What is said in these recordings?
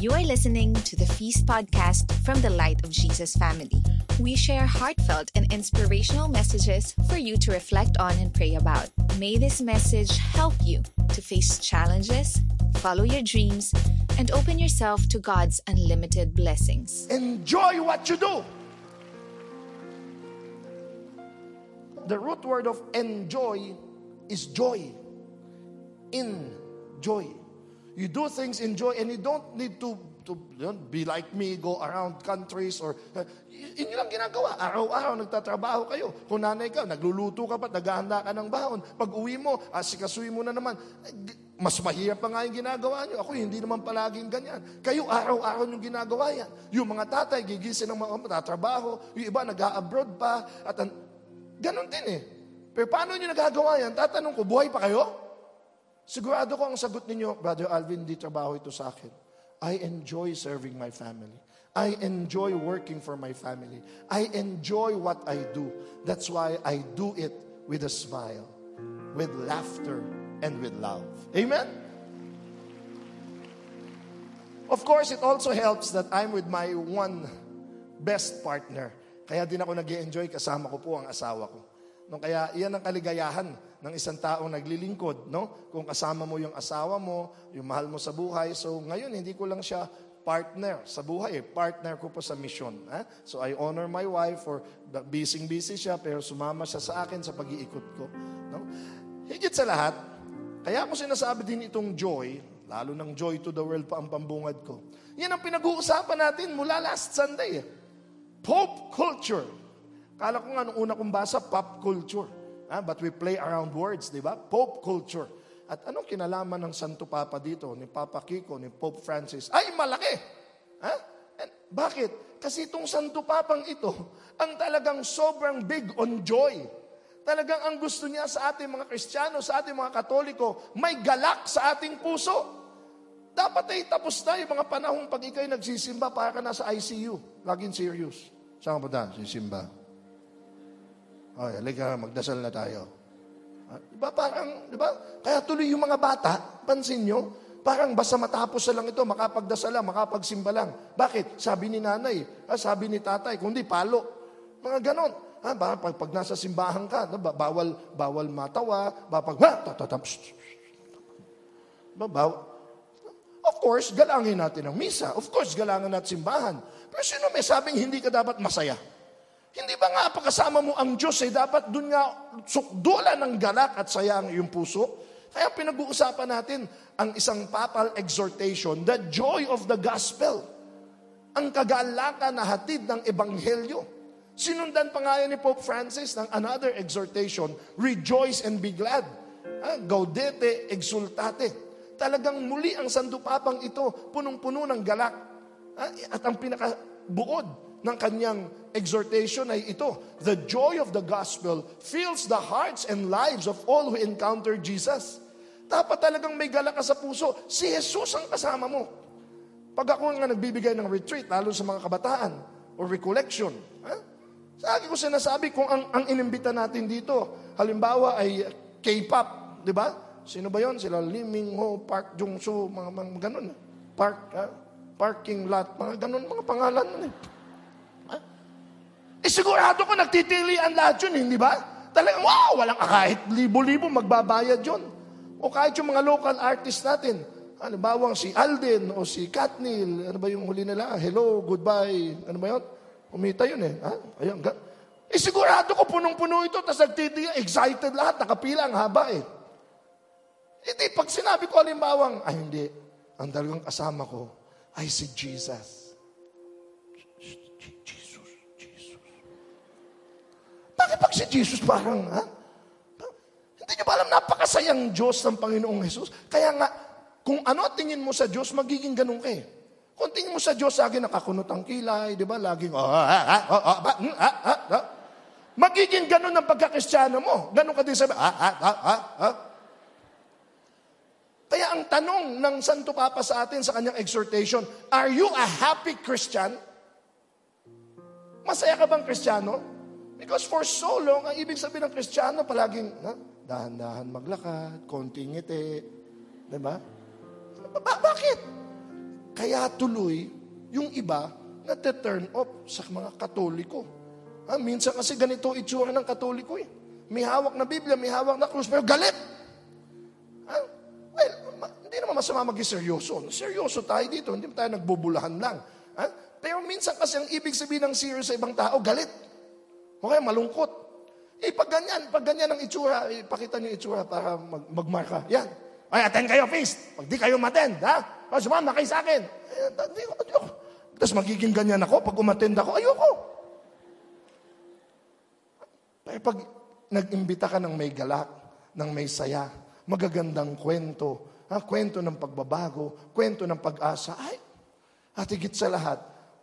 You are listening to the Feast podcast from the Light of Jesus family. We share heartfelt and inspirational messages for you to reflect on and pray about. May this message help you to face challenges, follow your dreams, and open yourself to God's unlimited blessings. Enjoy what you do. The root word of enjoy is joy. Enjoy. You do things in joy and you don't need to to you know, be like me, go around countries or uh, yun lang ginagawa. Araw-araw nagtatrabaho kayo. Kung nanay ka, nagluluto ka pa, naghahanda ka ng baon. Pag uwi mo, asikasuin mo na naman. Mas mahirap pa nga yung ginagawa nyo. Ako, hindi naman palaging ganyan. Kayo, araw-araw yung ginagawa yan. Yung mga tatay, gigising ng mga tatrabaho. Yung iba, nag-abroad pa. At an- ganon din eh. Pero paano nyo nagagawa yan? Tatanong ko, buhay pa kayo? Sigurado ko ang sagot ninyo, Brother Alvin, di trabaho ito sa akin. I enjoy serving my family. I enjoy working for my family. I enjoy what I do. That's why I do it with a smile, with laughter, and with love. Amen? Of course, it also helps that I'm with my one best partner. Kaya din ako nag enjoy kasama ko po ang asawa ko. No, kaya iyan ang kaligayahan ng isang taong naglilingkod. No? Kung kasama mo yung asawa mo, yung mahal mo sa buhay. So ngayon, hindi ko lang siya partner sa buhay. Eh. Partner ko po sa mission. Eh? So I honor my wife for busy-busy siya pero sumama siya sa akin sa pag-iikot ko. No? Higit sa lahat, kaya ako sinasabi din itong joy, lalo ng joy to the world pa ang pambungad ko. Yan ang pinag-uusapan natin mula last Sunday. Eh. Pope culture. Kala ko nga nung una kong basa, pop culture. Ah, but we play around words, di ba? Pope culture. At anong kinalaman ng Santo Papa dito, ni Papa Kiko, ni Pope Francis? Ay, malaki! Ha? And bakit? Kasi itong Santo Papang ito, ang talagang sobrang big on joy. Talagang ang gusto niya sa ating mga Kristiyano, sa ating mga Katoliko, may galak sa ating puso. Dapat ay tapos na yung mga panahong pag ikay nagsisimba, para ka nasa ICU. Laging serious. Saan ka ba Sisimba. Ay, halika, magdasal na tayo. Ah, di ba parang, di ba? Kaya tuloy yung mga bata, pansin nyo, parang basta matapos na lang ito, makapagdasal lang, makapagsimba lang. Bakit? Sabi ni nanay, ah, sabi ni tatay, kundi palo. Mga ganon. Ha, ba, pag, pag nasa simbahan ka, diba, bawal, bawal matawa, ba, pag, ha, tatatap, ba, bawal. Of course, galangin natin ang misa. Of course, galangin natin simbahan. Pero sino may sabing hindi ka dapat masaya? Hindi ba nga pagkasama mo ang Diyos eh, dapat dun nga sukdula ng galak at saya ang iyong puso? Kaya pinag-uusapan natin ang isang papal exhortation, the joy of the gospel. Ang kagalakan na hatid ng ebanghelyo. Sinundan pa nga yan ni Pope Francis ng another exhortation, rejoice and be glad. Ah, gaudete exultate. Talagang muli ang Santo Papang ito, punong-puno ng galak. Ah, at ang pinakabuod ng kanyang exhortation ay ito, The joy of the gospel fills the hearts and lives of all who encounter Jesus. Dapat talagang may galak ka sa puso. Si Jesus ang kasama mo. Pag ako nga nagbibigay ng retreat, lalo sa mga kabataan, or recollection, ha? sa akin ko sinasabi, kung ang, ang inimbita natin dito, halimbawa ay K-pop, di ba? Sino ba yon? Sila Lee Ming Ho, Park Jung Soo, mga, mga ganun. Park, ha? parking lot, mga ganun, mga pangalan. Eh. Eh sigurado ko nagtitilian lahat yun, hindi ba? Talagang, wow, walang kahit libo-libo magbabayad yun. O kahit yung mga local artists natin, ano bawang si Alden o si Katnil, ano ba yung huli nila? Hello, goodbye, ano ba yun? Umita yun eh. Ha? Ayun, ga- eh sigurado ko punong-puno ito, tapos nagtitiya, excited lahat, nakapila ang haba eh. Hindi, pag sinabi ko alimbawang, ay hindi, ang talagang kasama ko ay si Jesus. Bakit pag si Jesus parang, ha? Hindi nyo ba alam, napakasayang Diyos ng Panginoong Jesus. Kaya nga, kung ano tingin mo sa Diyos, magiging ganun ka eh. Kung tingin mo sa Diyos, sa akin nakakunot ang kilay, di ba? Laging, oh, ah, ah, oh, ah, ah, ah, ah, ah. Magiging ganun ang pagkakristyano mo. Ganun ka din sabi, ah, ah, ah, ah, ah. Kaya ang tanong ng Santo Papa sa atin sa kanyang exhortation, are you a happy Christian? Masaya ka bang Kristiyano? Because for so long, ang ibig sabihin ng Kristiyano, palaging, ha, dahan-dahan maglakad, konting ngiti. Diba? Ba- bakit? Kaya tuloy, yung iba, nate-turn off sa mga katoliko. Ah, minsan kasi ganito itsura ng katoliko eh. May hawak na Biblia, may hawak na krus, pero galit. Ah, well, ma- hindi naman masama maging seryoso. Seryoso tayo dito, hindi tayo nagbubulahan lang. Ah, pero minsan kasi ang ibig sabihin ng serious sa ibang tao, galit. O malungkot. Eh, pag ganyan, pag ganyan ang itsura, ipakita niyo itsura para mag magmarka. Yan. Ay, attend kayo, feast. Pag di kayo umattend, ha? O, sumama kayo sa akin. Eh, di ko, di ko. Tapos magiging ganyan ako, pag umattend ako, ayoko. Pero pag nag-imbita ka ng may galak, ng may saya, magagandang kwento, ha? kwento ng pagbabago, kwento ng pag-asa, ay, at higit sa lahat,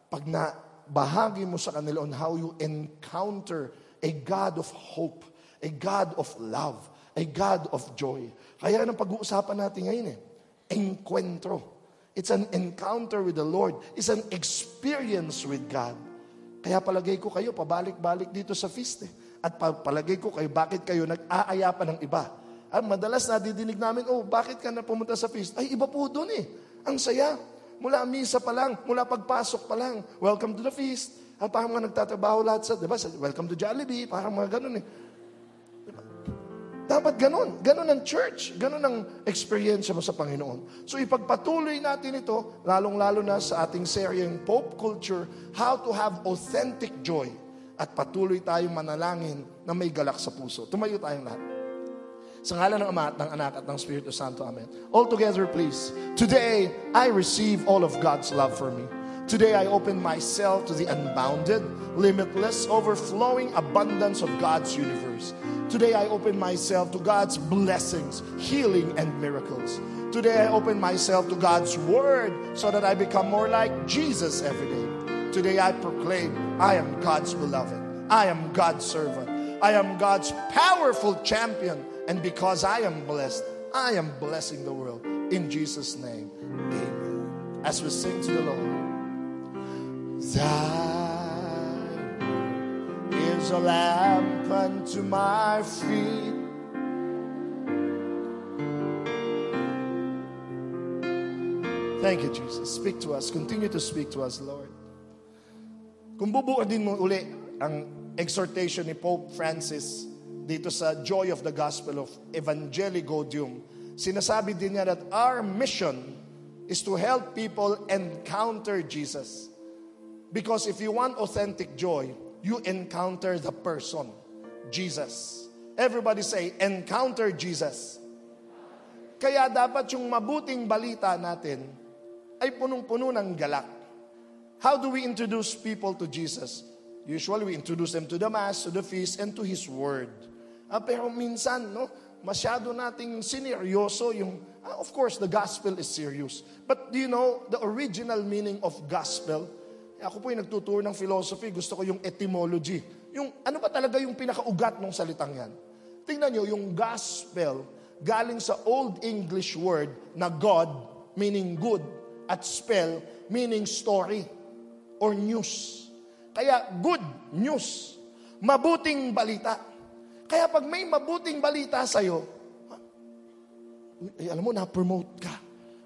pag na bahagi mo sa kanila on how you encounter a God of hope, a God of love, a God of joy. Kaya ang pag-uusapan natin ngayon eh, encuentro. It's an encounter with the Lord. It's an experience with God. Kaya palagay ko kayo, pabalik-balik dito sa feast eh. At pa- palagay ko kayo, bakit kayo nag-aaya pa ng iba? Ang madalas nadidinig namin, oh, bakit ka na pumunta sa feast? Ay, iba po doon eh. Ang saya. Mula misa pa lang, mula pagpasok pa lang. Welcome to the feast. At parang mga nagtatrabaho lahat sa, di ba? Welcome to Jollibee. Parang mga ganun eh. Dapat ganun. Ganun ang church. Ganun ang experience mo sa Panginoon. So ipagpatuloy natin ito, lalong-lalo na sa ating seryeng Pope Culture, How to Have Authentic Joy. At patuloy tayong manalangin na may galak sa puso. Tumayo tayong lahat. Sa ngalan ng Ama at ng Anak at ng Espiritu Santo. Amen. All together, please. Today, I receive all of God's love for me. Today, I open myself to the unbounded, limitless, overflowing abundance of God's universe. Today, I open myself to God's blessings, healing, and miracles. Today, I open myself to God's word so that I become more like Jesus every day. Today, I proclaim I am God's beloved. I am God's servant. I am God's powerful champion. And because I am blessed, I am blessing the world. In Jesus' name, amen. As we sing to the Lord, Thine is a lamp unto my feet. Thank you, Jesus. Speak to us. Continue to speak to us, Lord. Kung bubuodin mo uli ang exhortation ni Pope Francis dito sa Joy of the Gospel of Evangelii Gaudium, sinasabi din niya that our mission is to help people encounter Jesus. Because if you want authentic joy, you encounter the person, Jesus. Everybody say, encounter Jesus. Kaya dapat yung mabuting balita natin ay punong-puno ng galak. How do we introduce people to Jesus? Usually we introduce them to the Mass, to the feast, and to His Word. Ah, pero minsan, no, masyado nating sineryoso yung, ah, of course, the gospel is serious. But do you know, the original meaning of gospel, ako po yung nagtuturo ng philosophy, gusto ko yung etymology. Yung, ano ba talaga yung pinakaugat ng salitang yan? Tingnan nyo, yung gospel, galing sa Old English word na God, meaning good, at spell, meaning story or news. Kaya good news, mabuting balita. Kaya pag may mabuting balita sa'yo, eh, alam mo, na-promote ka.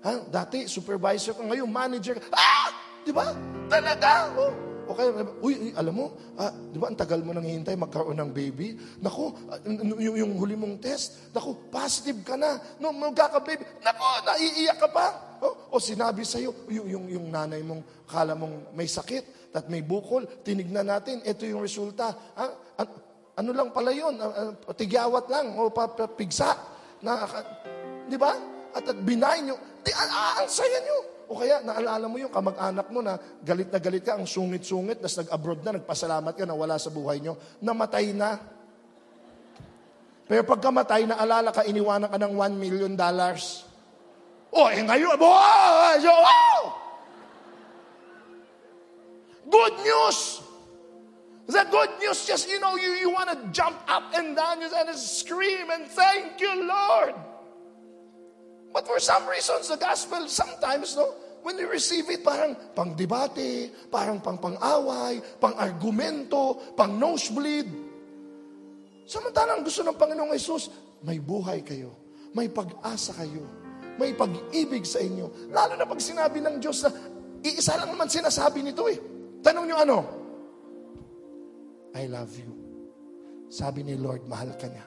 Ha? Dati, supervisor ka, ngayon, manager ka. Ah! Di ba? Talaga? Oh. Okay, uy, uy, alam mo, ah, di ba ang tagal mo nang hihintay magkaroon ng baby? Naku, ah, yung, yung huli mong test, naku, positive ka na. No, magkaka-baby. Naku, naiiyak ka pa. O, o sinabi sa'yo, yung, yung, yung nanay mong, kala mong may sakit, at may bukol, tinignan natin, ito yung resulta. Ah, an- ano lang pala yun? Ah, ah, tigyawat lang, o pa, pa- pigsa. Na, di ba? At, at binayin nyo. Di, ah, ah, ang saya nyo. O kaya, naalala mo yung kamag-anak mo na galit na galit ka, ang sungit-sungit, tapos nag-abroad na, nagpasalamat ka na wala sa buhay nyo, namatay na. Pero pagkamatay, naalala ka, iniwanan ka ng 1 million dollars. O, eh ngayon, wow! Good news! The good news, just, you know, you, you want to jump up and down and scream and thank you, Lord. But for some reasons, the gospel sometimes, no, when we receive it, parang pang-debate, parang pang-pang-away, pang-argumento, pang-nosebleed. Samantalang gusto ng Panginoong Yesus, may buhay kayo, may pag-asa kayo, may pag-ibig sa inyo. Lalo na pag sinabi ng Diyos na, iisa lang naman sinasabi nito eh. Tanong nyo ano? I love you. Sabi ni Lord, mahal ka niya.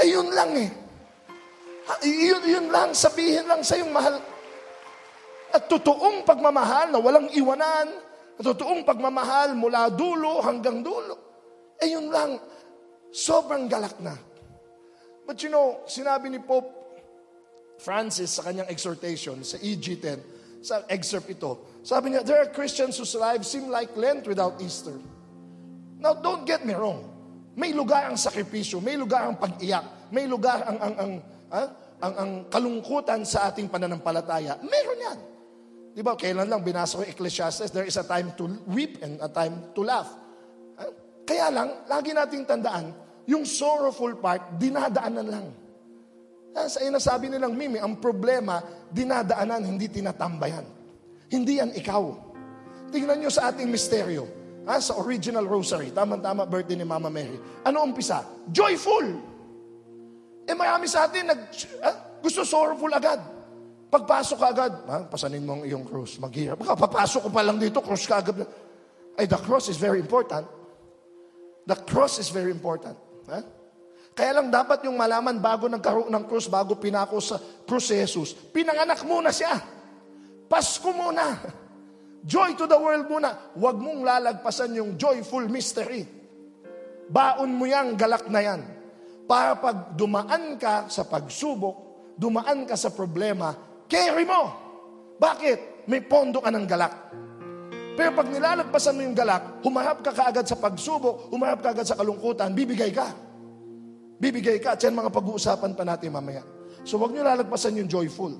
Eh, yun lang eh. Yun, yun lang, sabihin lang sa yung mahal. At totoong pagmamahal na walang iwanan, at totoong pagmamahal mula dulo hanggang dulo. Eh yun lang, sobrang galak na. But you know, sinabi ni Pope Francis sa kanyang exhortation sa EG10, sa excerpt ito, sabi niya, there are Christians whose lives seem like Lent without Easter. Now, don't get me wrong. May lugar ang sakripisyo, may lugar ang pag-iyak, may lugar ang, ang, ang, ah, ang, ang kalungkutan sa ating pananampalataya. Meron yan. Di ba, kailan lang binasa ko Ecclesiastes, there is a time to weep and a time to laugh. Ah, Kaya lang, lagi nating tandaan, yung sorrowful part, dinadaanan lang. Ah, Sa inasabi nilang Mimi, ang problema, dinadaanan, hindi tinatambayan. Hindi yan ikaw. Tingnan nyo sa ating misteryo. Ha, sa original rosary, tama-tama birthday ni Mama Mary. Ano umpisa? Joyful! Eh marami sa atin nag, ah, gusto sorrowful agad. Pagpasok ka agad, ha, pasanin mo ang iyong cross, maghirap. Baka papasok ko pa lang dito, cross ka agad. Ay, the cross is very important. The cross is very important. Ha? Kaya lang dapat yung malaman bago nagkaroon ng cross, bago pinako sa cross si Jesus, pinanganak muna siya. Pasko muna. Joy to the world muna. Huwag mong lalagpasan yung joyful mystery. Baon mo yang galak na yan. Para pag dumaan ka sa pagsubok, dumaan ka sa problema, carry mo. Bakit? May pondo ka ng galak. Pero pag nilalagpasan mo yung galak, humarap ka kaagad sa pagsubok, humarap ka agad sa kalungkutan, bibigay ka. Bibigay ka. At yan mga pag-uusapan pa natin mamaya. So huwag nyo lalagpasan yung joyful.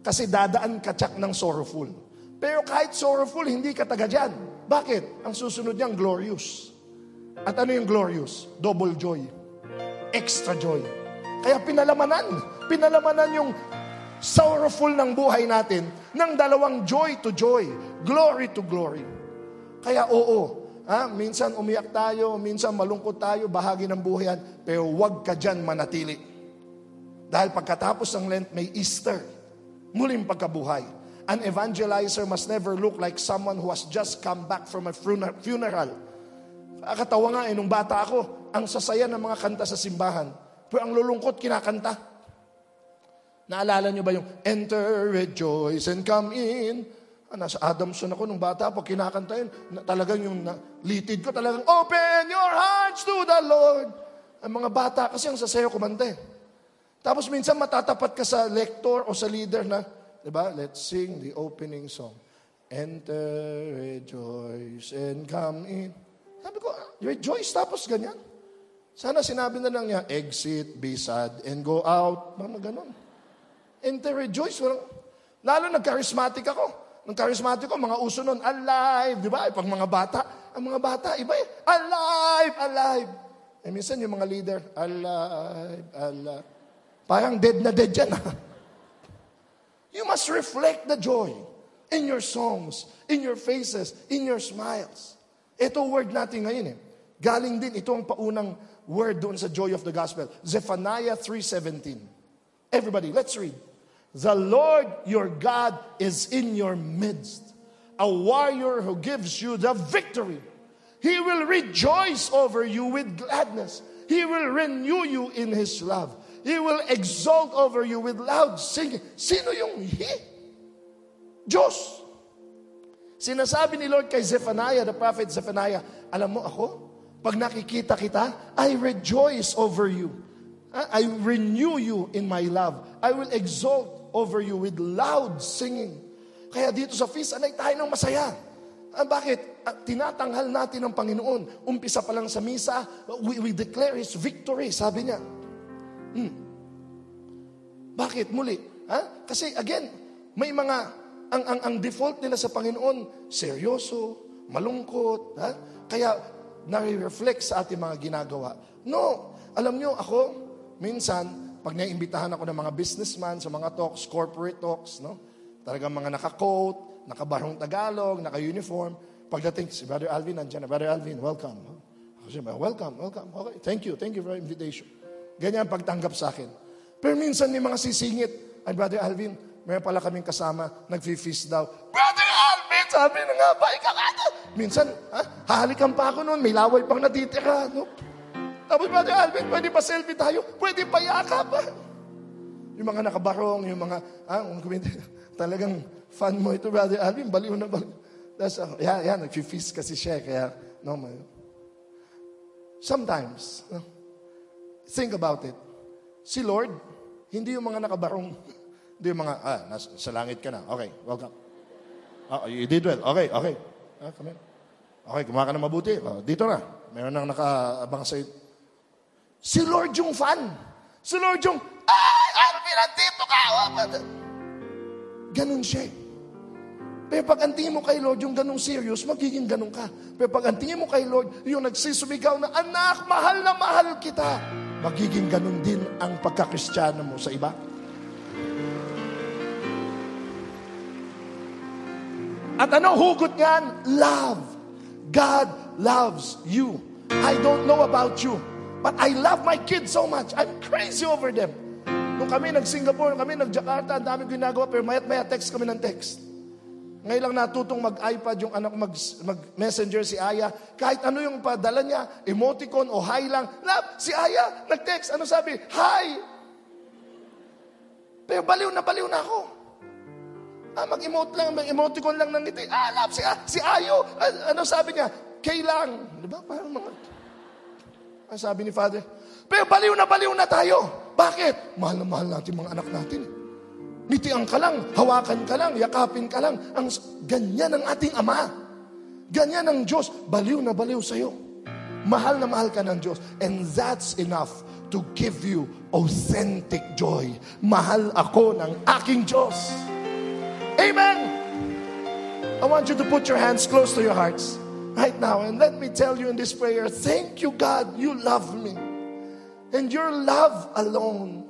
Kasi dadaan ka tsak ng sorrowful. Pero kahit sorrowful, hindi ka taga dyan. Bakit? Ang susunod niyang glorious. At ano yung glorious? Double joy. Extra joy. Kaya pinalamanan. Pinalamanan yung sorrowful ng buhay natin ng dalawang joy to joy. Glory to glory. Kaya oo, ha, minsan umiyak tayo, minsan malungkot tayo, bahagi ng buhay yan, pero huwag ka dyan manatili. Dahil pagkatapos ng Lent, may Easter. Muling pagkabuhay. An evangelizer must never look like someone who has just come back from a funer- funeral. Akatawa nga eh, nung bata ako, ang sasaya ng mga kanta sa simbahan. Pero ang lulungkot, kinakanta. Naalala nyo ba yung Enter, rejoice, and come in? Ah, nasa Adamson ako nung bata po, kinakanta yun. Na, talagang yung na, litid ko talagang, Open your hearts to the Lord. Ang mga bata kasi ang sasayaw kumanta eh. Tapos minsan matatapat ka sa lector o sa leader na, di ba? Let's sing the opening song. Enter, rejoice, and come in. Sabi ko, rejoice, tapos ganyan. Sana sinabi na lang niya, exit, be sad, and go out. Mga ganon. Enter, rejoice. Walang, lalo nag-charismatic ako. Nung charismatic ko, mga uso nun, alive, di ba? Pag mga bata, ang mga bata, iba eh, alive, alive. Eh minsan yung mga leader, alive, alive. Parang dead na dead yan. You must reflect the joy in your songs, in your faces, in your smiles. Ito word natin ngayon eh. Galing din, ito ang paunang word doon sa joy of the gospel. Zephaniah 3.17. Everybody, let's read. The Lord your God is in your midst, a warrior who gives you the victory. He will rejoice over you with gladness. He will renew you in His love. He will exalt over you with loud singing. Sino yung He? Diyos. Sinasabi ni Lord kay Zephaniah, the prophet Zephaniah, alam mo ako, pag nakikita kita, I rejoice over you. I renew you in my love. I will exalt over you with loud singing. Kaya dito sa feast, anay tayo ng masaya. Ah, bakit? Ah, tinatanghal natin ang Panginoon. Umpisa pa lang sa misa, we, we declare His victory, sabi niya. Hmm. Bakit? Muli. Ha? Kasi again, may mga, ang, ang, ang default nila sa Panginoon, seryoso, malungkot, ha? Kaya, nare-reflect sa ating mga ginagawa. No. Alam nyo, ako, minsan, pag naiimbitahan ako ng mga businessman sa mga talks, corporate talks, no? Talagang mga naka-coat, nakabarong Tagalog, naka-uniform. Pagdating, si Brother Alvin, nandiyan na, Brother Alvin, welcome. Welcome, welcome. Okay, thank you, thank you for the invitation. Ganyan ang pagtanggap sa akin. Pero minsan may mga sisingit. ay Brother Alvin, meron pala kaming kasama, nag-feast daw. Brother Alvin, sabi na nga ba, ikaw ano? Minsan, ha, hahalikan pa ako noon, may laway pang natitira. No? Tapos Brother Alvin, pwede pa selfie tayo? Pwede pa yakap. Yung mga nakabarong, yung mga, ah, talagang fan mo ito, Brother Alvin, baliw na baliw. That's, uh, yeah, yeah, nag-feast kasi siya, kaya, no, man. Sometimes, no, think about it. Si Lord, hindi yung mga nakabarong, hindi yung mga, ah, nas, sa langit ka na. Okay, welcome. Oh, you did well. Okay, okay. Ah, come in. Okay, kumain ka na mabuti. Oh, dito na. Meron nang nakaabang sa Si Lord yung fan. Si Lord yung, ay, Arvin, nandito ka. Ganun siya. eh. Pero pag ang tingin mo kay Lord, yung ganong serious, magiging ganun ka. Pero pag ang tingin mo kay Lord, yung nagsisumigaw na, anak, mahal na mahal kita, magiging ganun din ang pagkakristyano mo sa iba. At ano hugot niyan? Love. God loves you. I don't know about you, but I love my kids so much. I'm crazy over them. Nung kami nag-Singapore, nung kami nag-Jakarta, ang dami ginagawa, pero mayat maya text kami ng text. Ngayon lang natutong mag-iPad yung anak mag, mag-messenger si Aya. Kahit ano yung padala niya, emoticon o hi lang. Love, si Aya, nag-text. Ano sabi? Hi! Pero baliw na baliw na ako. Ah, mag-emote lang, mag-emoticon lang ng ngiti. Ah, love, si, si Ayo. Ah, ano sabi niya? Kailang. Di ba? Parang mga... Ang sabi ni Father, pero baliw na baliw na tayo. Bakit? Mahal na mahal natin mga anak natin. Ngitian ka lang, hawakan ka lang, yakapin ka lang. Ang, ganyan ang ating Ama. Ganyan ang Diyos. Baliw na baliw sa'yo. Mahal na mahal ka ng Diyos. And that's enough to give you authentic joy. Mahal ako ng aking Diyos. Amen! I want you to put your hands close to your hearts right now. And let me tell you in this prayer, thank you, God, you love me. And your love alone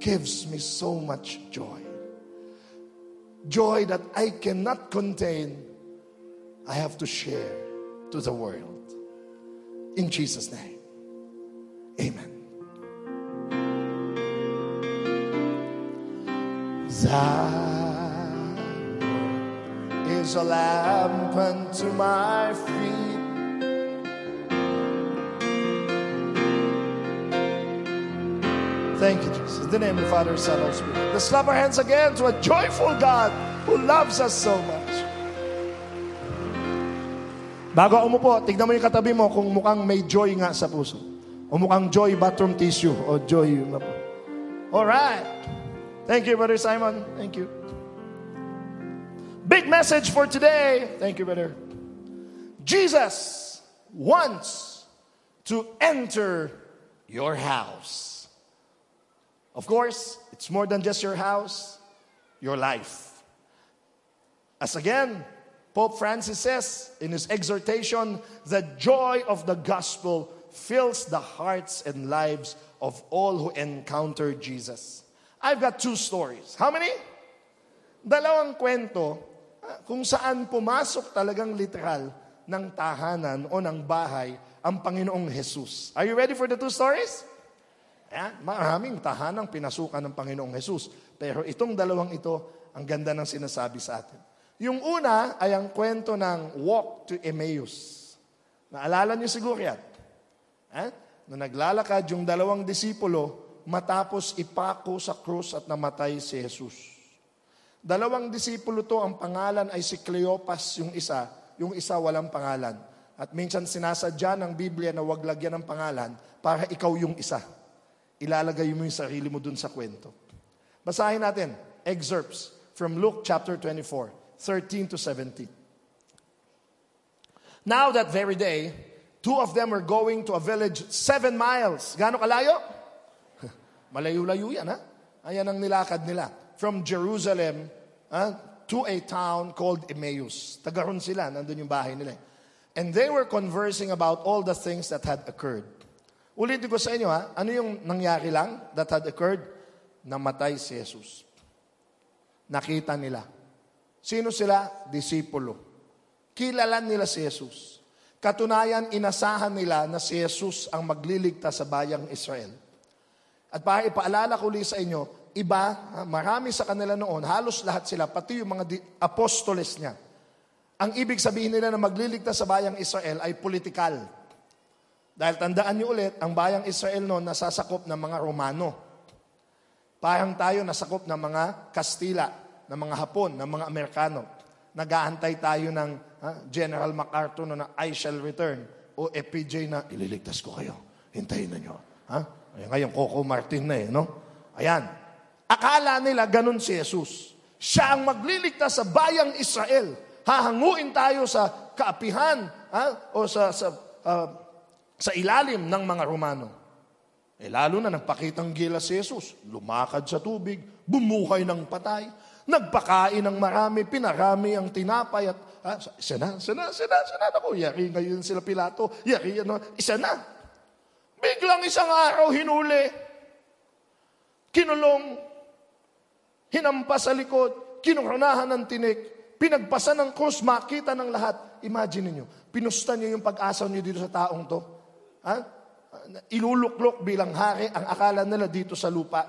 gives me so much joy. Joy that I cannot contain, I have to share to the world. In Jesus' name, amen. Zion is a lamp unto my feet Thank you, Jesus. In the name of the Father, Son, and Spirit. Let's clap our hands again to a joyful God who loves us so much. Bago umupo, tignan mo yung katabi mo kung mukhang may joy nga sa puso. O mukhang joy bathroom tissue. O joy. All right. Thank you, Brother Simon. Thank you. Big message for today. Thank you, brother. Jesus wants to enter your house. Of course, it's more than just your house, your life. As again, Pope Francis says in his exhortation, the joy of the gospel fills the hearts and lives of all who encounter Jesus. I've got two stories. How many? Dalawang kwento ah, kung saan pumasok talagang literal ng tahanan o ng bahay ang Panginoong Jesus. Are you ready for the two stories? Ayan, maraming tahanang pinasukan ng Panginoong Jesus. Pero itong dalawang ito, ang ganda ng sinasabi sa atin. Yung una ay ang kwento ng walk to Emmaus. Naalala niyo siguro yan. Eh? Na naglalakad yung dalawang disipulo matapos ipako sa krus at namatay si Jesus. Dalawang disipulo to, ang pangalan ay si Cleopas yung isa, yung isa walang pangalan. At minsan sinasadya ng Biblia na wag lagyan ng pangalan para ikaw yung isa ilalagay mo yung sarili mo dun sa kwento. Basahin natin, excerpts from Luke chapter 24, 13 to 17. Now that very day, two of them were going to a village seven miles. Gano'ng kalayo? Malayo-layo yan, ha? Ayan ang nilakad nila. From Jerusalem uh, to a town called Emmaus. Tagaron sila, nandun yung bahay nila. And they were conversing about all the things that had occurred. Ulitin ko sa inyo ha, ano yung nangyari lang that had occurred? Namatay si Jesus. Nakita nila. Sino sila? Disipulo. Kilalan nila si Jesus. Katunayan, inasahan nila na si Jesus ang magliligtas sa bayang Israel. At para ipaalala ko ulit sa inyo, iba, marami sa kanila noon, halos lahat sila, pati yung mga di- apostoles niya. Ang ibig sabihin nila na magliligtas sa bayang Israel ay politikal. Dahil tandaan niyo ulit, ang bayang Israel noon nasasakop ng mga Romano. Parang tayo nasakop ng mga Kastila, ng mga Hapon, ng mga Amerikano. Nag-aantay tayo ng ha, General MacArthur no, na I shall return. O FPJ na ililigtas ko kayo. Hintayin na nyo. Ha? Ay, ngayon, Coco Martin na eh, no? Ayan. Akala nila ganun si Jesus. Siya ang magliligtas sa bayang Israel. Hahanguin tayo sa kaapihan ha? o sa, sa, ah, sa ilalim ng mga Romano. Eh lalo na nagpakitang gilas si Jesus. Lumakad sa tubig, bumuhay ng patay, nagpakain ng marami, pinarami ang tinapay at ah, isa na, isa na, isa na, isa na. Ako, yari ngayon sila Pilato, yari ano, isa na. Biglang isang araw hinuli, kinulong, hinampas sa likod, kinurunahan ng tinik, pinagpasan ng krus, makita ng lahat. Imagine niyo, pinusta niyo yung pag-asa niyo dito sa taong to. Ha? Iluluklok bilang hari ang akala nila dito sa lupa.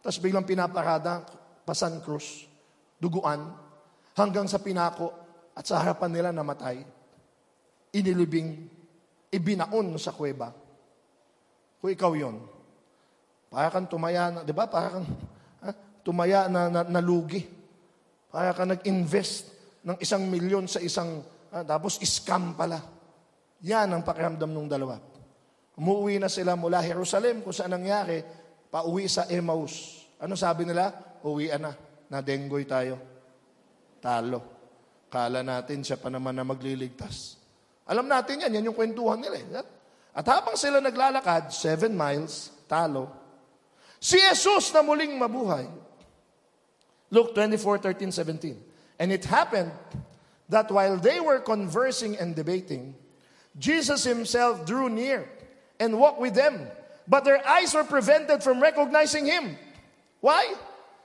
Tapos biglang pinaparada, pasan krus, duguan, hanggang sa pinako at sa harapan nila namatay. Inilibing, ibinaon sa kuweba. Kung ikaw yon, para kang tumaya, na, di ba? Para kang ha? tumaya na, na nalugi. Para kang nag-invest ng isang milyon sa isang, ha? tapos scam pala. Yan ang pakiramdam ng dalawa. Umuwi na sila mula Jerusalem kung saan nangyari, pauwi sa Emmaus. Ano sabi nila? Uwian na. Nadenggoy tayo. Talo. Kala natin siya pa naman na magliligtas. Alam natin yan, yan yung kwentuhan nila. eh. At habang sila naglalakad, seven miles, talo, si Jesus na muling mabuhay. Luke 24, 13, 17. And it happened that while they were conversing and debating, Jesus himself drew near and walked with them. But their eyes were prevented from recognizing him. Why?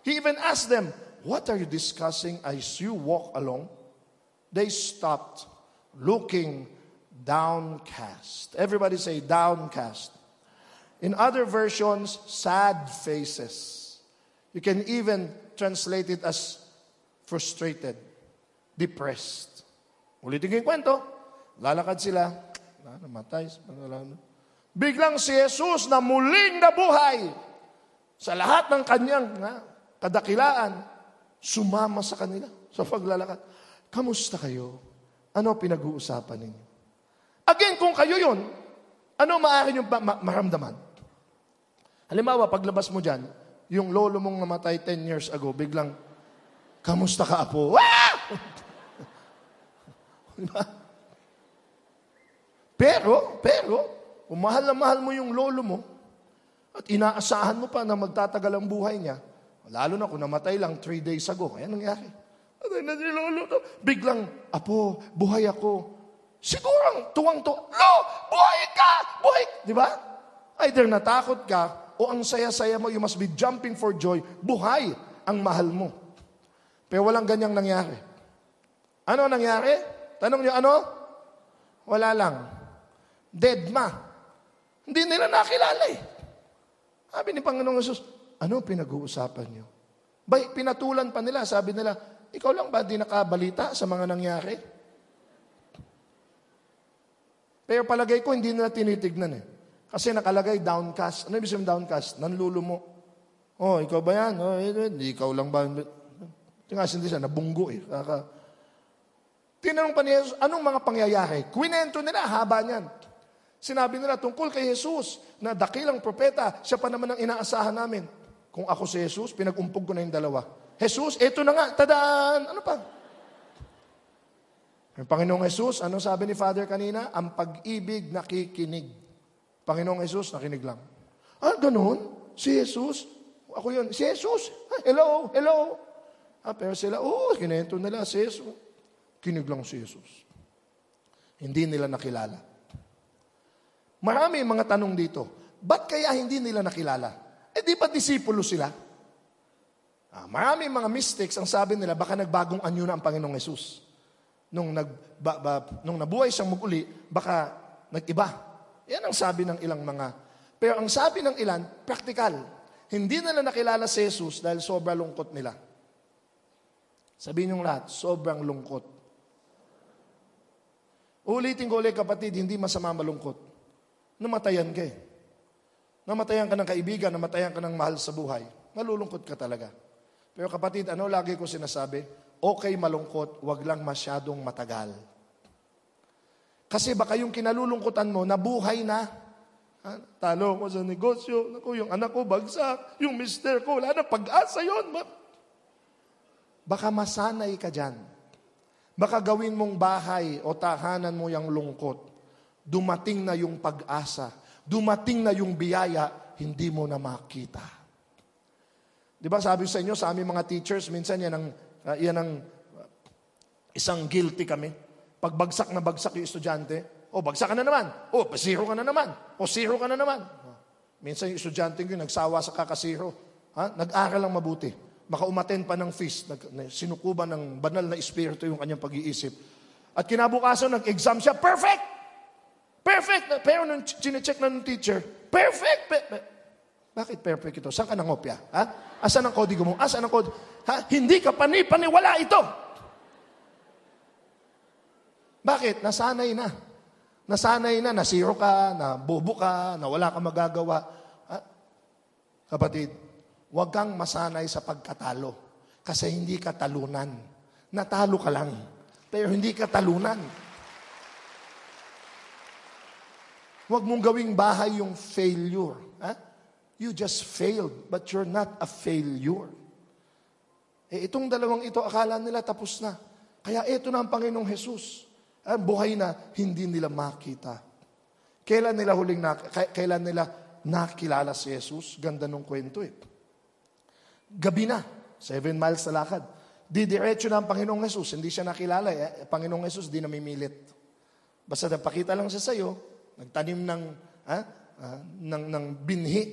He even asked them, What are you discussing as you walk along? They stopped, looking downcast. Everybody say downcast. In other versions, sad faces. You can even translate it as frustrated, depressed. Ulitin ko yung kwento. Lalakad sila. Namatay. Biglang si Jesus na muling nabuhay sa lahat ng kanyang ha, kadakilaan, sumama sa kanila sa paglalakad. Kamusta kayo? Ano pinag-uusapan ninyo? Again, kung kayo yun, ano maaari nyo ma- maramdaman? Halimbawa, paglabas mo dyan, yung lolo mong namatay 10 years ago, biglang, kamusta ka, apo? Ah! Pero, pero, kung mahal na mahal mo yung lolo mo, at inaasahan mo pa na magtatagal ang buhay niya, lalo na kung namatay lang 3 days ago, kaya nangyari. Atay na si lolo to. Biglang, apo, buhay ako. Siguro, tuwang-tuwa, Lo, buhay ka! Buhay! Di ba? Either natakot ka, o ang saya-saya mo, you must be jumping for joy. Buhay ang mahal mo. Pero walang ganyang nangyari. Ano nangyari? Tanong niyo, ano? Wala lang. Dead ma. Hindi nila nakilala eh. Sabi ni Panginoong Jesus, ano pinag-uusapan niyo? Bay, pinatulan pa nila, sabi nila, ikaw lang ba di nakabalita sa mga nangyari? Pero palagay ko, hindi nila tinitignan eh. Kasi nakalagay downcast. Ano ibig sabihin downcast? Nanlulumo. Oh, ikaw ba yan? Oh, hindi ikaw lang ba? Tingas hindi siya, nabunggo eh. Kaka... Tinanong pa ni Jesus, anong mga pangyayari? Kwinento nila, haba niyan. Sinabi nila tungkol kay Jesus na dakilang propeta, siya pa naman ang inaasahan namin. Kung ako si Jesus, pinag-umpog ko na yung dalawa. Jesus, eto na nga, tadaan! Ano pa? Ang Panginoong Jesus, ano sabi ni Father kanina? Ang pag-ibig nakikinig. Panginoong Jesus, nakinig lang. Ah, ganun? Si Jesus? Ako yun. Si Jesus? Ah, hello, hello. Ah, pero sila, oh, kinento nila si Jesus. Kinig lang si Jesus. Hindi nila nakilala. Marami mga tanong dito. Ba't kaya hindi nila nakilala? Eh di ba disipulo sila? Ah, marami mga mistakes ang sabi nila, baka nagbagong anyo na ang Panginoong Jesus. Nung, nag, ba, ba, nung nabuhay siyang muguli, baka nag-iba. Yan ang sabi ng ilang mga. Pero ang sabi ng ilan, practical. Hindi nila nakilala si Jesus dahil sobrang lungkot nila. Sabihin yung lahat, sobrang lungkot. Ulitin ko ulit kapatid, hindi masama malungkot. Namatayan ka eh. Namatayan ka ng kaibigan, namatayan ka ng mahal sa buhay. Malulungkot ka talaga. Pero kapatid, ano lagi ko sinasabi? Okay malungkot, wag lang masyadong matagal. Kasi baka yung kinalulungkutan mo, nabuhay na. Ha? Talo ko sa negosyo, Naku, yung anak ko bagsak, yung mister ko, wala na pag-asa yun. Baka masanay ka dyan. Baka gawin mong bahay o tahanan mo yung lungkot. Dumating na yung pag-asa. Dumating na yung biyaya, hindi mo na makita. Di ba sabi sa inyo, sa aming mga teachers, minsan yan ang, uh, yan ang uh, isang guilty kami. Pagbagsak na bagsak yung estudyante, o oh, bagsak ka na naman, o oh, zero ka na naman, o oh, zero ka na naman. Minsan yung estudyante ko nagsawa sa kakasiro. Ha? Nag-aral lang mabuti makaumaten pa ng feast, nag, sinukuban ng banal na espiritu yung kanyang pag-iisip. At kinabukasan, nag-exam siya, perfect! Perfect! Pero nung chinecheck na ng teacher, perfect! Pe- pe- bakit perfect ito? Saan ka nangopya? Ha? Asan ang kodigo mo? Asan ang kodigo? Ha? Hindi ka pani-paniwala ito! Bakit? Nasanay na. Nasanay na, nasiro ka, na bobo ka, na wala ka magagawa. Ha? Kapatid, Huwag kang masanay sa pagkatalo. Kasi hindi ka talunan. Natalo ka lang. Pero hindi ka talunan. Huwag mong gawing bahay yung failure. Ha? You just failed, but you're not a failure. Eh, itong dalawang ito, akala nila tapos na. Kaya ito na ang Panginoong Jesus. Ang buhay na hindi nila makita. Kailan nila huling na, kailan nila nakilala si Jesus? Ganda nung kwento eh. Gabi na, seven miles na lakad. Didiretso na ang Panginoong Yesus. Hindi siya nakilala. Eh. Panginoong Yesus di namimilit. Basta napakita lang siya sa iyo, nagtanim ng, ha, uh, ng, ng binhi,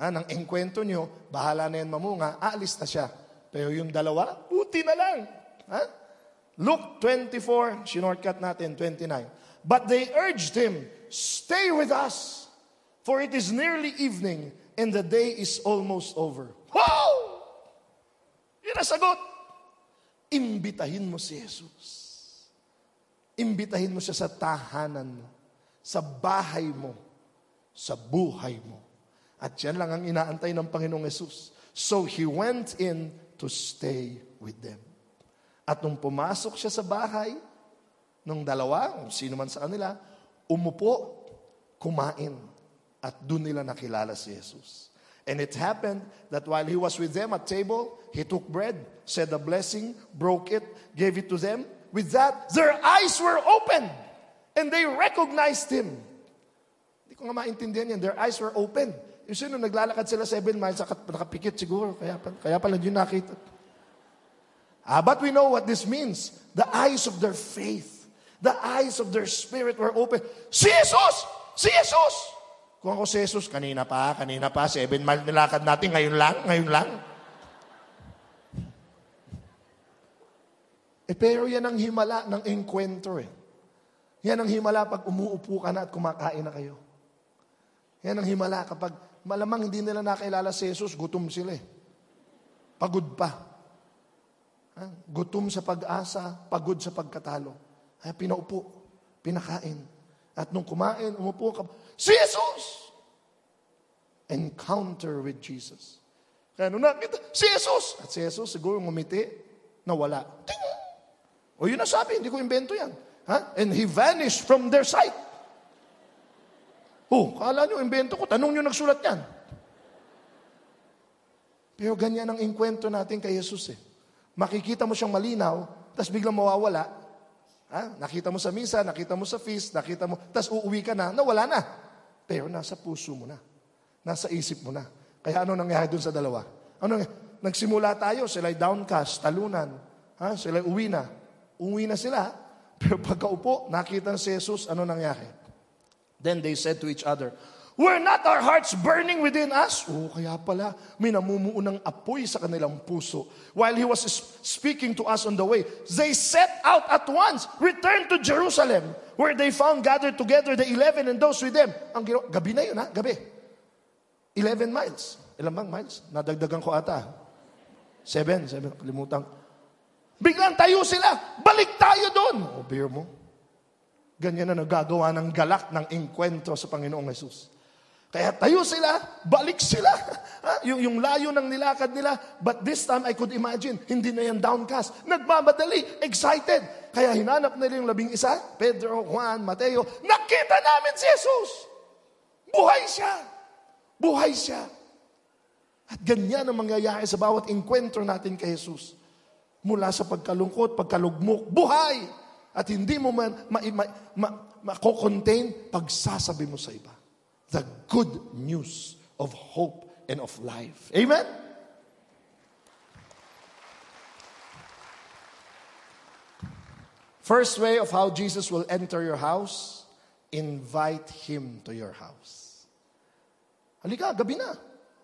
ha, ng engkwento niyo, bahala na yan mamunga, aalis na siya. Pero yung dalawa, puti na lang. Ha? Luke 24, shinortcut natin, 29. But they urged him, stay with us, for it is nearly evening and the day is almost over. Wow! Yun ang sagot. Imbitahin mo si Jesus. Imbitahin mo siya sa tahanan mo, sa bahay mo, sa buhay mo. At yan lang ang inaantay ng Panginoong Yesus. So he went in to stay with them. At nung pumasok siya sa bahay, nung dalawa, sino man sa kanila, umupo, kumain. At doon nila nakilala si Jesus. And it happened that while he was with them at table, he took bread, said a blessing, broke it, gave it to them. With that, their eyes were opened and they recognized him. Hindi ko nga maintindihan yan. Their eyes were opened. Yung sino, naglalakad sila seven miles, nakapikit siguro. Kaya, kaya pala yun nakita. Ah, but we know what this means. The eyes of their faith, the eyes of their spirit were open. Si Jesus! Si Jesus! Kung ako si Jesus, kanina pa, kanina pa, seven miles nilakad natin, ngayon lang, ngayon lang. Eh, pero yan ang himala ng enkwentro eh. Yan ang himala pag umuupo ka na at kumakain na kayo. Yan ang himala kapag malamang hindi nila nakilala si Jesus, gutom sila eh. Pagod pa. Ha? Gutom sa pag-asa, pagod sa pagkatalo. Ay, pinaupo, pinakain. At nung kumain, umupo ka, Si Jesus! Encounter with Jesus. Kaya nung nakita, si Jesus! At si Jesus siguro ngumiti, nawala. Ting! O yun na sabi, hindi ko invento yan. Ha? And he vanished from their sight. Oh, kala nyo, invento ko. Tanong nyo nagsulat yan. Pero ganyan ang inkwento natin kay Jesus eh. Makikita mo siyang malinaw, tapos biglang mawawala. Ha? Nakita mo sa misa, nakita mo sa feast, nakita mo, tapos uuwi ka na, nawala na. Pero nasa puso mo na. Nasa isip mo na. Kaya ano nangyari dun sa dalawa? Ano Nagsimula tayo, sila'y downcast, talunan. Ha? Sila'y uwi na. Uwi na sila. Pero pagkaupo, nakita si Jesus, ano nangyari? Then they said to each other, Were not our hearts burning within us? Oh, kaya pala, may namumuo ng apoy sa kanilang puso. While he was speaking to us on the way, they set out at once, returned to Jerusalem, where they found gathered together the eleven and those with them. Ang gino- gabi na yun, ha? Gabi. 11 miles. Ilan bang miles? Nadagdagan ko ata. Seven, seven, kalimutan. Biglang tayo sila. Balik tayo doon. O, beer mo. Ganyan na nagagawa ng galak ng inkwentro sa Panginoong Yesus. Kaya tayo sila, balik sila. Yung, yung layo ng nilakad nila. But this time, I could imagine, hindi na yan downcast. Nagmamadali, excited. Kaya hinanap nila yung labing isa, Pedro, Juan, Mateo. Nakita namin si Jesus. Buhay siya. Buhay siya. At ganyan ang mangyayari sa bawat inkwentro natin kay Jesus. Mula sa pagkalungkot, pagkalugmok, buhay. At hindi mo man ma-contain, ma, ma, ma, pagsasabi mo sa iba. The good news of hope and of life. Amen? First way of how Jesus will enter your house, invite Him to your house. Halika, gabi na.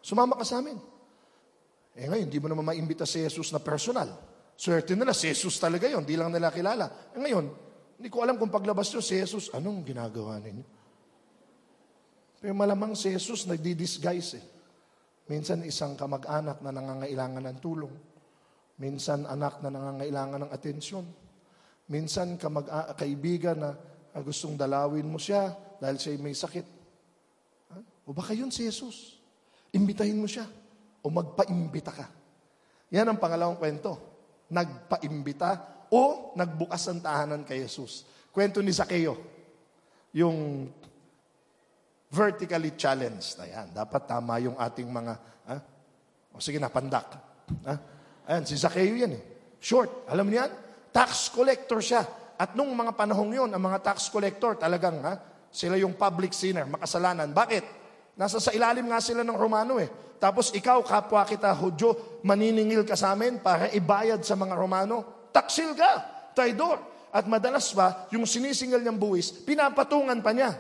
Sumama ka sa amin. Eh ngayon, hindi mo naman maimbita si Jesus na personal. Swerte nila, si Jesus talaga yon, di lang nila kilala. Eh ngayon, hindi ko alam kung paglabas nyo, si Jesus, anong ginagawa ninyo? Pero malamang si Jesus nagdi-disguise eh. Minsan isang kamag-anak na nangangailangan ng tulong. Minsan anak na nangangailangan ng atensyon. Minsan kamag kaibigan na gustong dalawin mo siya dahil siya may sakit. O baka yun si Jesus. Imbitahin mo siya. O magpaimbita ka. Yan ang pangalawang kwento. Nagpaimbita o nagbukas ang tahanan kay Jesus. Kwento ni Zaccheo. Yung vertically challenged. Ayan, dapat tama yung ating mga, ha? o sige na, pandak. Ha? Ayan, si Zacchaeus yan eh. Short, alam niyo yan? Tax collector siya. At nung mga panahong yon, ang mga tax collector talagang, ha? Sila yung public sinner, makasalanan. Bakit? Nasa sa ilalim nga sila ng Romano eh. Tapos ikaw, kapwa kita, Hudyo, maniningil ka sa amin para ibayad sa mga Romano. Taksil ka, traidor. At madalas ba, yung sinisingil niyang buwis, pinapatungan pa niya.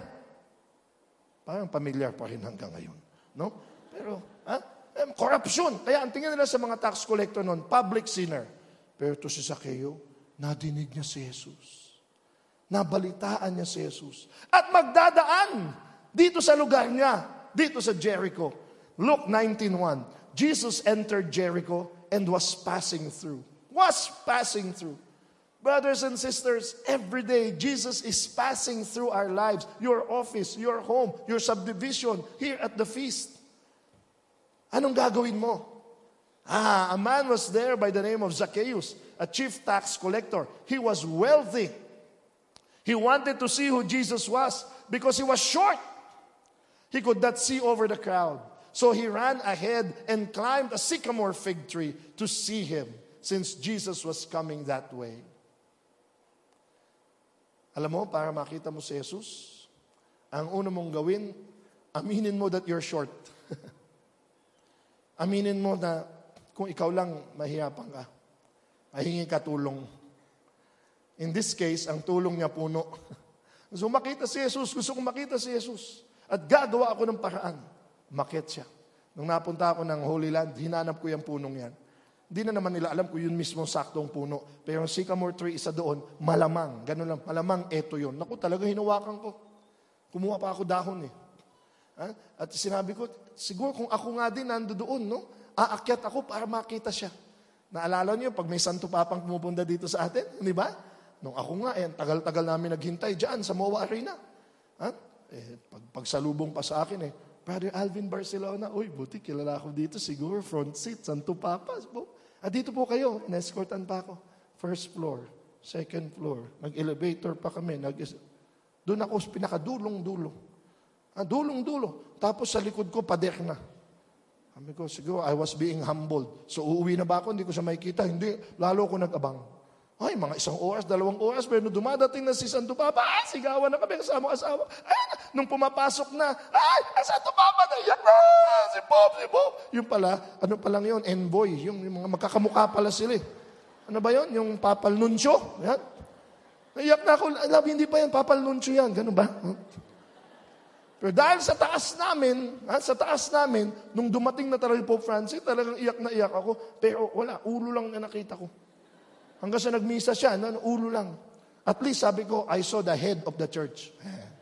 Parang familiar pa rin hanggang ngayon. No? Pero, ha? Eh, corruption. Kaya ang tingin nila sa mga tax collector noon, public sinner. Pero to si Zaccheo, nadinig niya si Jesus. Nabalitaan niya si Jesus. At magdadaan dito sa lugar niya, dito sa Jericho. Luke 19.1, Jesus entered Jericho and was passing through. Was passing through. Brothers and sisters, every day Jesus is passing through our lives, your office, your home, your subdivision, here at the feast. Anong gagawin mo? Ah, a man was there by the name of Zacchaeus, a chief tax collector. He was wealthy. He wanted to see who Jesus was because he was short. He could not see over the crowd. So he ran ahead and climbed a sycamore fig tree to see him, since Jesus was coming that way. Alam mo, para makita mo si Jesus, ang una mong gawin, aminin mo that you're short. aminin mo na kung ikaw lang mahihapang ka, mahingi ka tulong. In this case, ang tulong niya puno. so makita si Jesus, gusto kong makita si Jesus. At gagawa ako ng paraan. Makit siya. Nung napunta ako ng Holy Land, hinanap ko yung punong yan. Hindi na naman nila alam kung yun mismo saktong puno. Pero ang sycamore tree, isa doon, malamang. Ganun lang, malamang eto yun. Naku, talaga hinawakan ko. Kumuha pa ako dahon eh. Ha? At sinabi ko, siguro kung ako nga din nando doon, no? aakyat ako para makita siya. Naalala niyo, pag may santo papang pumupunta dito sa atin, di ba? Nung ako nga, eh, tagal-tagal namin naghintay dyan sa MOA Arena. Ha? Eh, pag, pagsalubong pa sa akin eh, Brother Alvin Barcelona, uy, buti kilala ako dito, siguro front seat, Santo Papa. Ah, dito po kayo, inescortan pa ako. First floor, second floor, nag-elevator pa kami. Nag Doon ako pinakadulong-dulo. Ah, dulong-dulo. Tapos sa likod ko, pader na. Sabi ko, siguro I was being humbled. So uuwi na ba ako? Hindi ko siya makikita. Hindi. Lalo ko nag-abang. Ay, mga isang oras, dalawang oras, pero dumadating na si Santo Papa, ah, sigawan na kami kasama asawa. Ay, nung pumapasok na, ay, Santo Papa, naiyak na, si Bob, si Bob. Yung pala, ano pa lang yun, envoy, yung, yung mga magkakamukha pala sila. Eh. Ano ba yun? Yung Papal Nuncio? Yan. Naiyak na ako, alam, hindi pa yan, Papal Nuncio yan. Ganun ba? Pero dahil sa taas namin, ha, sa taas namin, nung dumating na talaga Pope Francis, talagang iyak na iyak ako. Pero wala, ulo lang na nakita ko. Hanggang sa nagmisa siya, no, ulo lang. At least sabi ko, I saw the head of the church.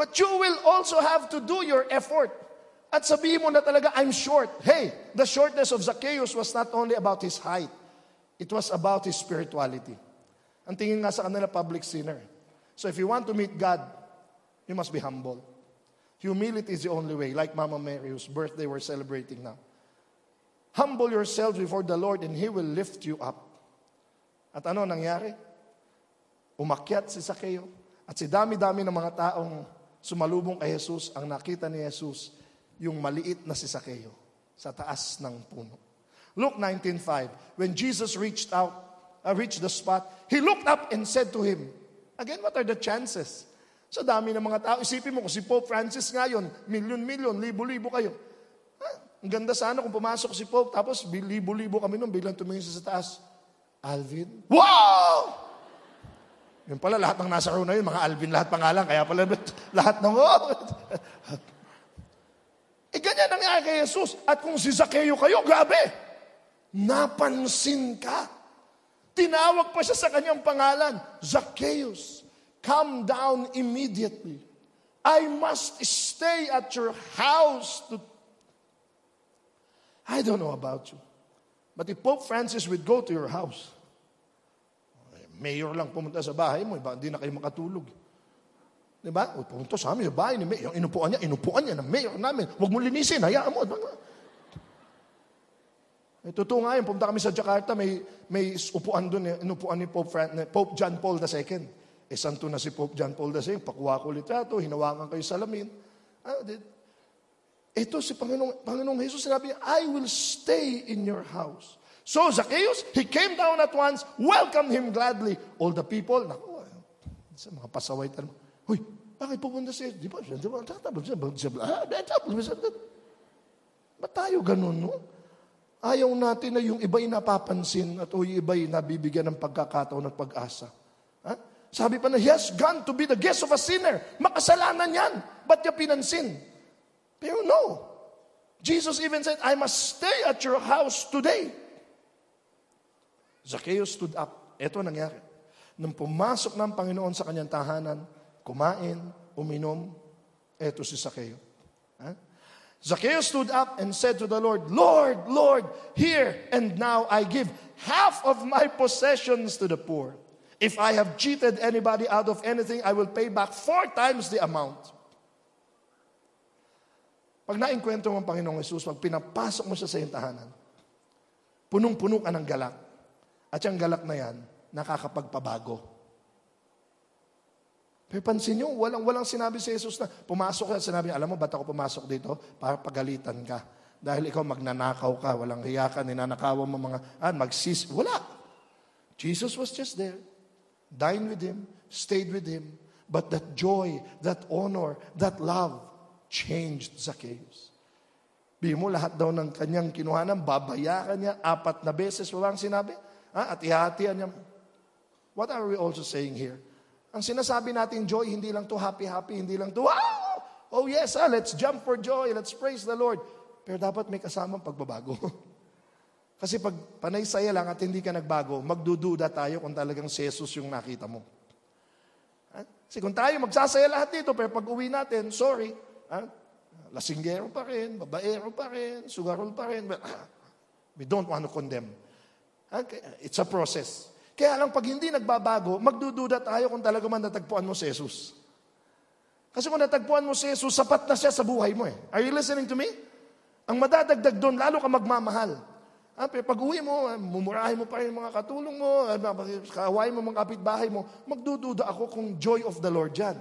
But you will also have to do your effort. At sabihin mo na talaga, I'm short. Hey, the shortness of Zacchaeus was not only about his height, it was about his spirituality. Ang tingin nga sa kanila, public sinner. So if you want to meet God, you must be humble. Humility is the only way, like Mama Mary, whose birthday we're celebrating now. Humble yourselves before the Lord and He will lift you up. At ano nangyari? Umakyat si Zacchaeus. At si dami-dami ng mga taong sumalubong kay Jesus, ang nakita ni Jesus, yung maliit na si Zacchaeus sa taas ng puno. Luke 19.5, when Jesus reached out, uh, reached the spot, He looked up and said to him, Again, what are the chances? Sa dami ng mga tao, isipin mo kung si Pope Francis ngayon, milyon-milyon, libo-libo kayo. Ha? Ang ganda sana kung pumasok si Pope, tapos libo-libo kami nung biglang tumingin sa taas. Alvin? Wow! Yun pala, lahat ng nasa row na yun, mga Alvin lahat pangalan, kaya pala lahat ng, oh! eh, ganyan nangyari kay Jesus. At kung si Zacchaeus kayo, grabe! Napansin ka. Tinawag pa siya sa kanyang pangalan, Zacchaeus, come down immediately. I must stay at your house to... I don't know about you. But if Pope Francis would go to your house, mayor lang pumunta sa bahay mo, iba, hindi na kayo makatulog. Di ba? O, pumunta sa amin, sa bahay ni mayor. Inupuan niya, inupuan niya ng mayor namin. Huwag mo linisin, hayaan mo. Eh, totoo nga yun, pumunta kami sa Jakarta, may, may upuan doon, eh, inupuan ni Pope, Fran, Pope John Paul II. Eh, santo na si Pope John Paul II, pakuha ko litrato, hinawakan kayo salamin. Ah, ito si Panginoong, Panginoong Jesus sinabi, I will stay in your house. So Zacchaeus, he came down at once, welcomed him gladly. All the people, naku, sa mga pasaway tanong, Huy, bakit pupunta siya? Di ba? Di ba? Ba't tayo ganun, no? Ayaw natin na yung iba'y napapansin at o yung iba'y nabibigyan ng pagkakataon at pag-asa. Sabi pa na, he has gone to be the guest of a sinner. Makasalanan yan. Ba't niya pinansin? Pero no. Jesus even said, I must stay at your house today. Zacchaeus stood up. Ito nangyari. Nung pumasok ng Panginoon sa kanyang tahanan, kumain, uminom, eto si Zacchaeus. Ha? Zacchaeus stood up and said to the Lord, Lord, Lord, here and now I give half of my possessions to the poor. If I have cheated anybody out of anything, I will pay back four times the amount. Pag nainkwento mo ang Panginoong Yesus, pag pinapasok mo siya sa iyong tahanan, punong-puno ka ng galak. At yung galak na yan, nakakapagpabago. Pero pansin nyo, walang, walang sinabi si Jesus na pumasok ka, sinabi niya, alam mo, ba't ako pumasok dito? Para pagalitan ka. Dahil ikaw magnanakaw ka, walang hiya ka, ninanakawan mo mga, ah, magsis, wala. Jesus was just there. Dined with him, stayed with him. But that joy, that honor, that love changed Zacchaeus. Bili mo, lahat daw ng kanyang kinuhanan, babayaran niya apat na beses. Walang sinabi? Ah, at ihatian niya. What are we also saying here? Ang sinasabi natin joy, hindi lang to happy-happy, hindi lang to, wow! Oh yes, ah, let's jump for joy, let's praise the Lord. Pero dapat may kasamang pagbabago. Kasi pag panay saya lang at hindi ka nagbago, magdududa tayo kung talagang si Jesus yung nakita mo. Ha? Kasi kung tayo magsasaya lahat dito, pero pag uwi natin, sorry, ha? lasinggero pa rin, babaero pa rin, sugarol pa rin. But, we don't want to condemn. It's a process. Kaya lang pag hindi nagbabago, magdududa tayo kung talaga man natagpuan mo si Jesus. Kasi kung natagpuan mo si Jesus, sapat na siya sa buhay mo eh. Are you listening to me? Ang madadagdag doon, lalo ka magmamahal. Ah, pero pag uwi mo, ah, mumurahin mo pa rin mga katulong mo, ah, kaawain mo mga kapitbahay mo, magdududa ako kung joy of the Lord dyan.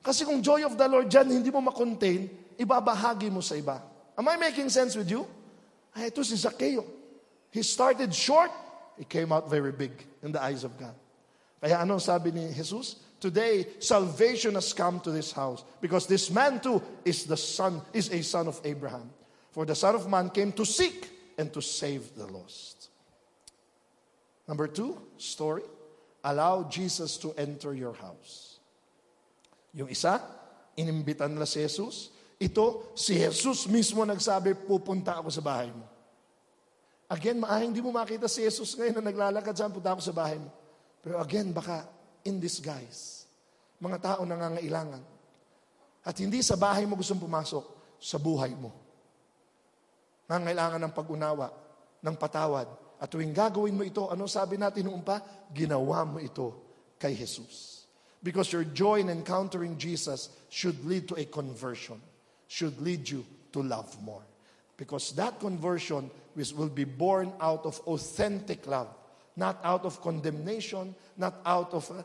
Kasi kung joy of the Lord dyan, hindi mo makontain, ibabahagi mo sa iba. Am I making sense with you? Ay, ito si Zacchaeus. He started short, it came out very big in the eyes of God. Kaya ano sabi ni Jesus? Today, salvation has come to this house because this man too is the son, is a son of Abraham. For the Son of Man came to seek and to save the lost. Number two, story. Allow Jesus to enter your house. Yung isa, inimbitan nila si Jesus. Ito, si Jesus mismo nagsabi, pupunta ako sa bahay mo. Again, maaaring hindi mo makita si Jesus ngayon na naglalakad saan, punta ako sa bahay mo. Pero again, baka in disguise. Mga tao nangangailangan. At hindi sa bahay mo gustong pumasok, sa buhay mo. Nangailangan ng pag-unawa, ng patawad. At tuwing gagawin mo ito, ano sabi natin noong pa? Ginawa mo ito kay Jesus. Because your joy in encountering Jesus should lead to a conversion, should lead you to love more. Because that conversion will be born out of authentic love, not out of condemnation, not out of, uh,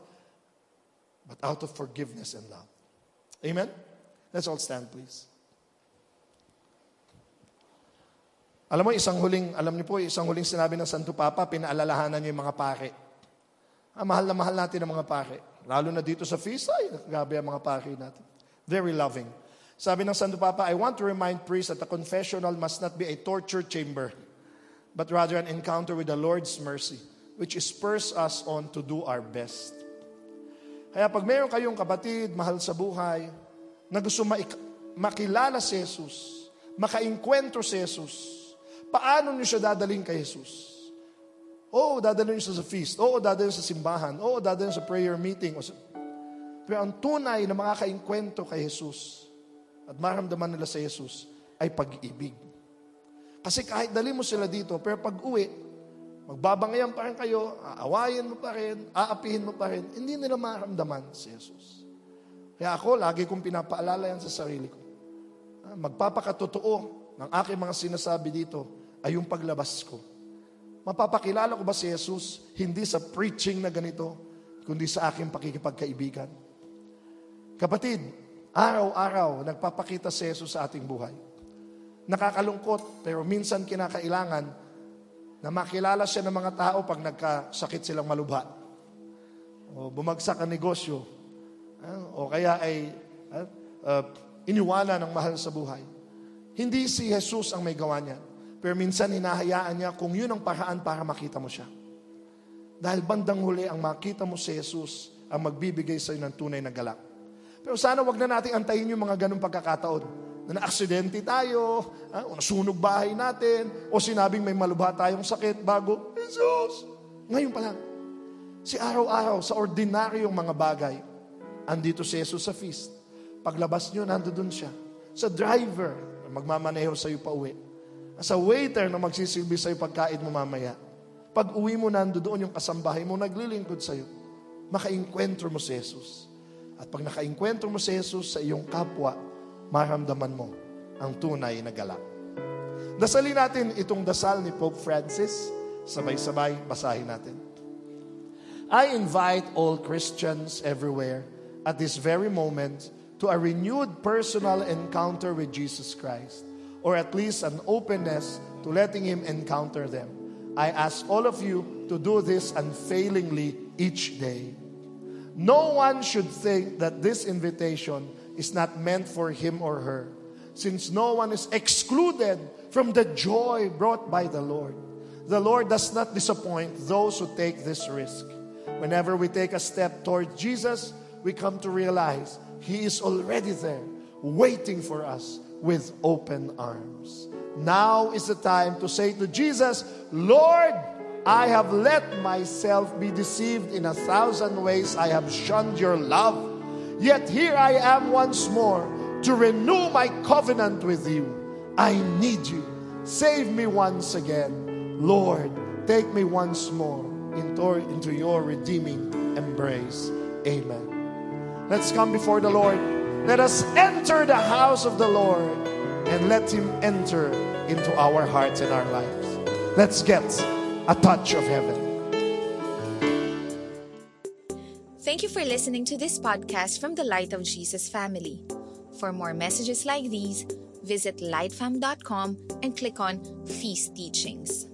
but out of forgiveness and love. Amen? Let's all stand, please. Alam mo, isang huling, alam niyo po, isang huling sinabi ng Santo Papa, pinaalalahanan niyo yung mga pare. Ah, mahal na mahal natin ang mga pare. Lalo na dito sa feast, ay, grabe ang mga pare natin. Very loving. Sabi ng Santo Papa, I want to remind priests that the confessional must not be a torture chamber, but rather an encounter with the Lord's mercy, which spurs us on to do our best. Kaya pag mayroon kayong kapatid, mahal sa buhay, na gusto makilala si Jesus, makainkwentro si Jesus, Paano niyo siya dadaling kay Jesus? Oo, dadalhin niyo siya sa feast. Oo, dadalhin sa simbahan. Oo, dadalhin sa prayer meeting. Pero ang tunay na makakainkwento kay Jesus at maramdaman nila sa Jesus ay pag-ibig. Kasi kahit dali mo sila dito, pero pag uwi, magbabangayan pa rin kayo, aawayin mo pa rin, aapihin mo pa rin, hindi nila maramdaman si Jesus. Kaya ako, lagi kong pinapaalala yan sa sarili ko. Ah, magpapakatotoo ng aking mga sinasabi dito ay yung paglabas ko. Mapapakilala ko ba si Jesus hindi sa preaching na ganito, kundi sa aking pakikipagkaibigan? Kapatid, araw-araw nagpapakita si Jesus sa ating buhay. Nakakalungkot, pero minsan kinakailangan na makilala siya ng mga tao pag nagkasakit silang malubha. O bumagsak ang negosyo. O kaya ay uh, uh, iniwala ng mahal sa buhay. Hindi si Jesus ang may gawa niyan. Pero minsan hinahayaan niya kung yun ang paraan para makita mo siya. Dahil bandang huli, ang makita mo si Jesus ang magbibigay sa iyo ng tunay na galak. Pero sana wag na natin antayin yung mga ganong pagkakataon. Na na-aksidente tayo, o nasunog bahay natin, o sinabing may malubha tayong sakit bago, Jesus! Ngayon pa lang. Si araw-araw, sa ordinaryong mga bagay, andito si Jesus sa feast. Paglabas nyo, nandoon siya. Sa driver, magmamaneho sa iyo pa uwi sa waiter na magsisilbi sa'yo pagkain mo mamaya. Pag uwi mo nandoon yung kasambahay mo, naglilingkod sa'yo. Makainkwentro mo si Jesus. At pag nakainkwentro mo si Jesus sa iyong kapwa, maramdaman mo ang tunay na galak. Dasalin natin itong dasal ni Pope Francis. Sabay-sabay, basahin natin. I invite all Christians everywhere at this very moment to a renewed personal encounter with Jesus Christ or at least an openness to letting Him encounter them. I ask all of you to do this unfailingly each day. No one should think that this invitation is not meant for him or her, since no one is excluded from the joy brought by the Lord. The Lord does not disappoint those who take this risk. Whenever we take a step towards Jesus, we come to realize He is already there, waiting for us with open arms. Now is the time to say to Jesus, Lord, I have let myself be deceived in a thousand ways. I have shunned your love. Yet here I am once more to renew my covenant with you. I need you. Save me once again. Lord, take me once more into, into your redeeming embrace. Amen. Let's come before the Lord. Let us enter the house of the Lord and let Him enter into our hearts and our lives. Let's get a touch of heaven. Thank you for listening to this podcast from the Light of Jesus family. For more messages like these, visit lightfam.com and click on Feast Teachings.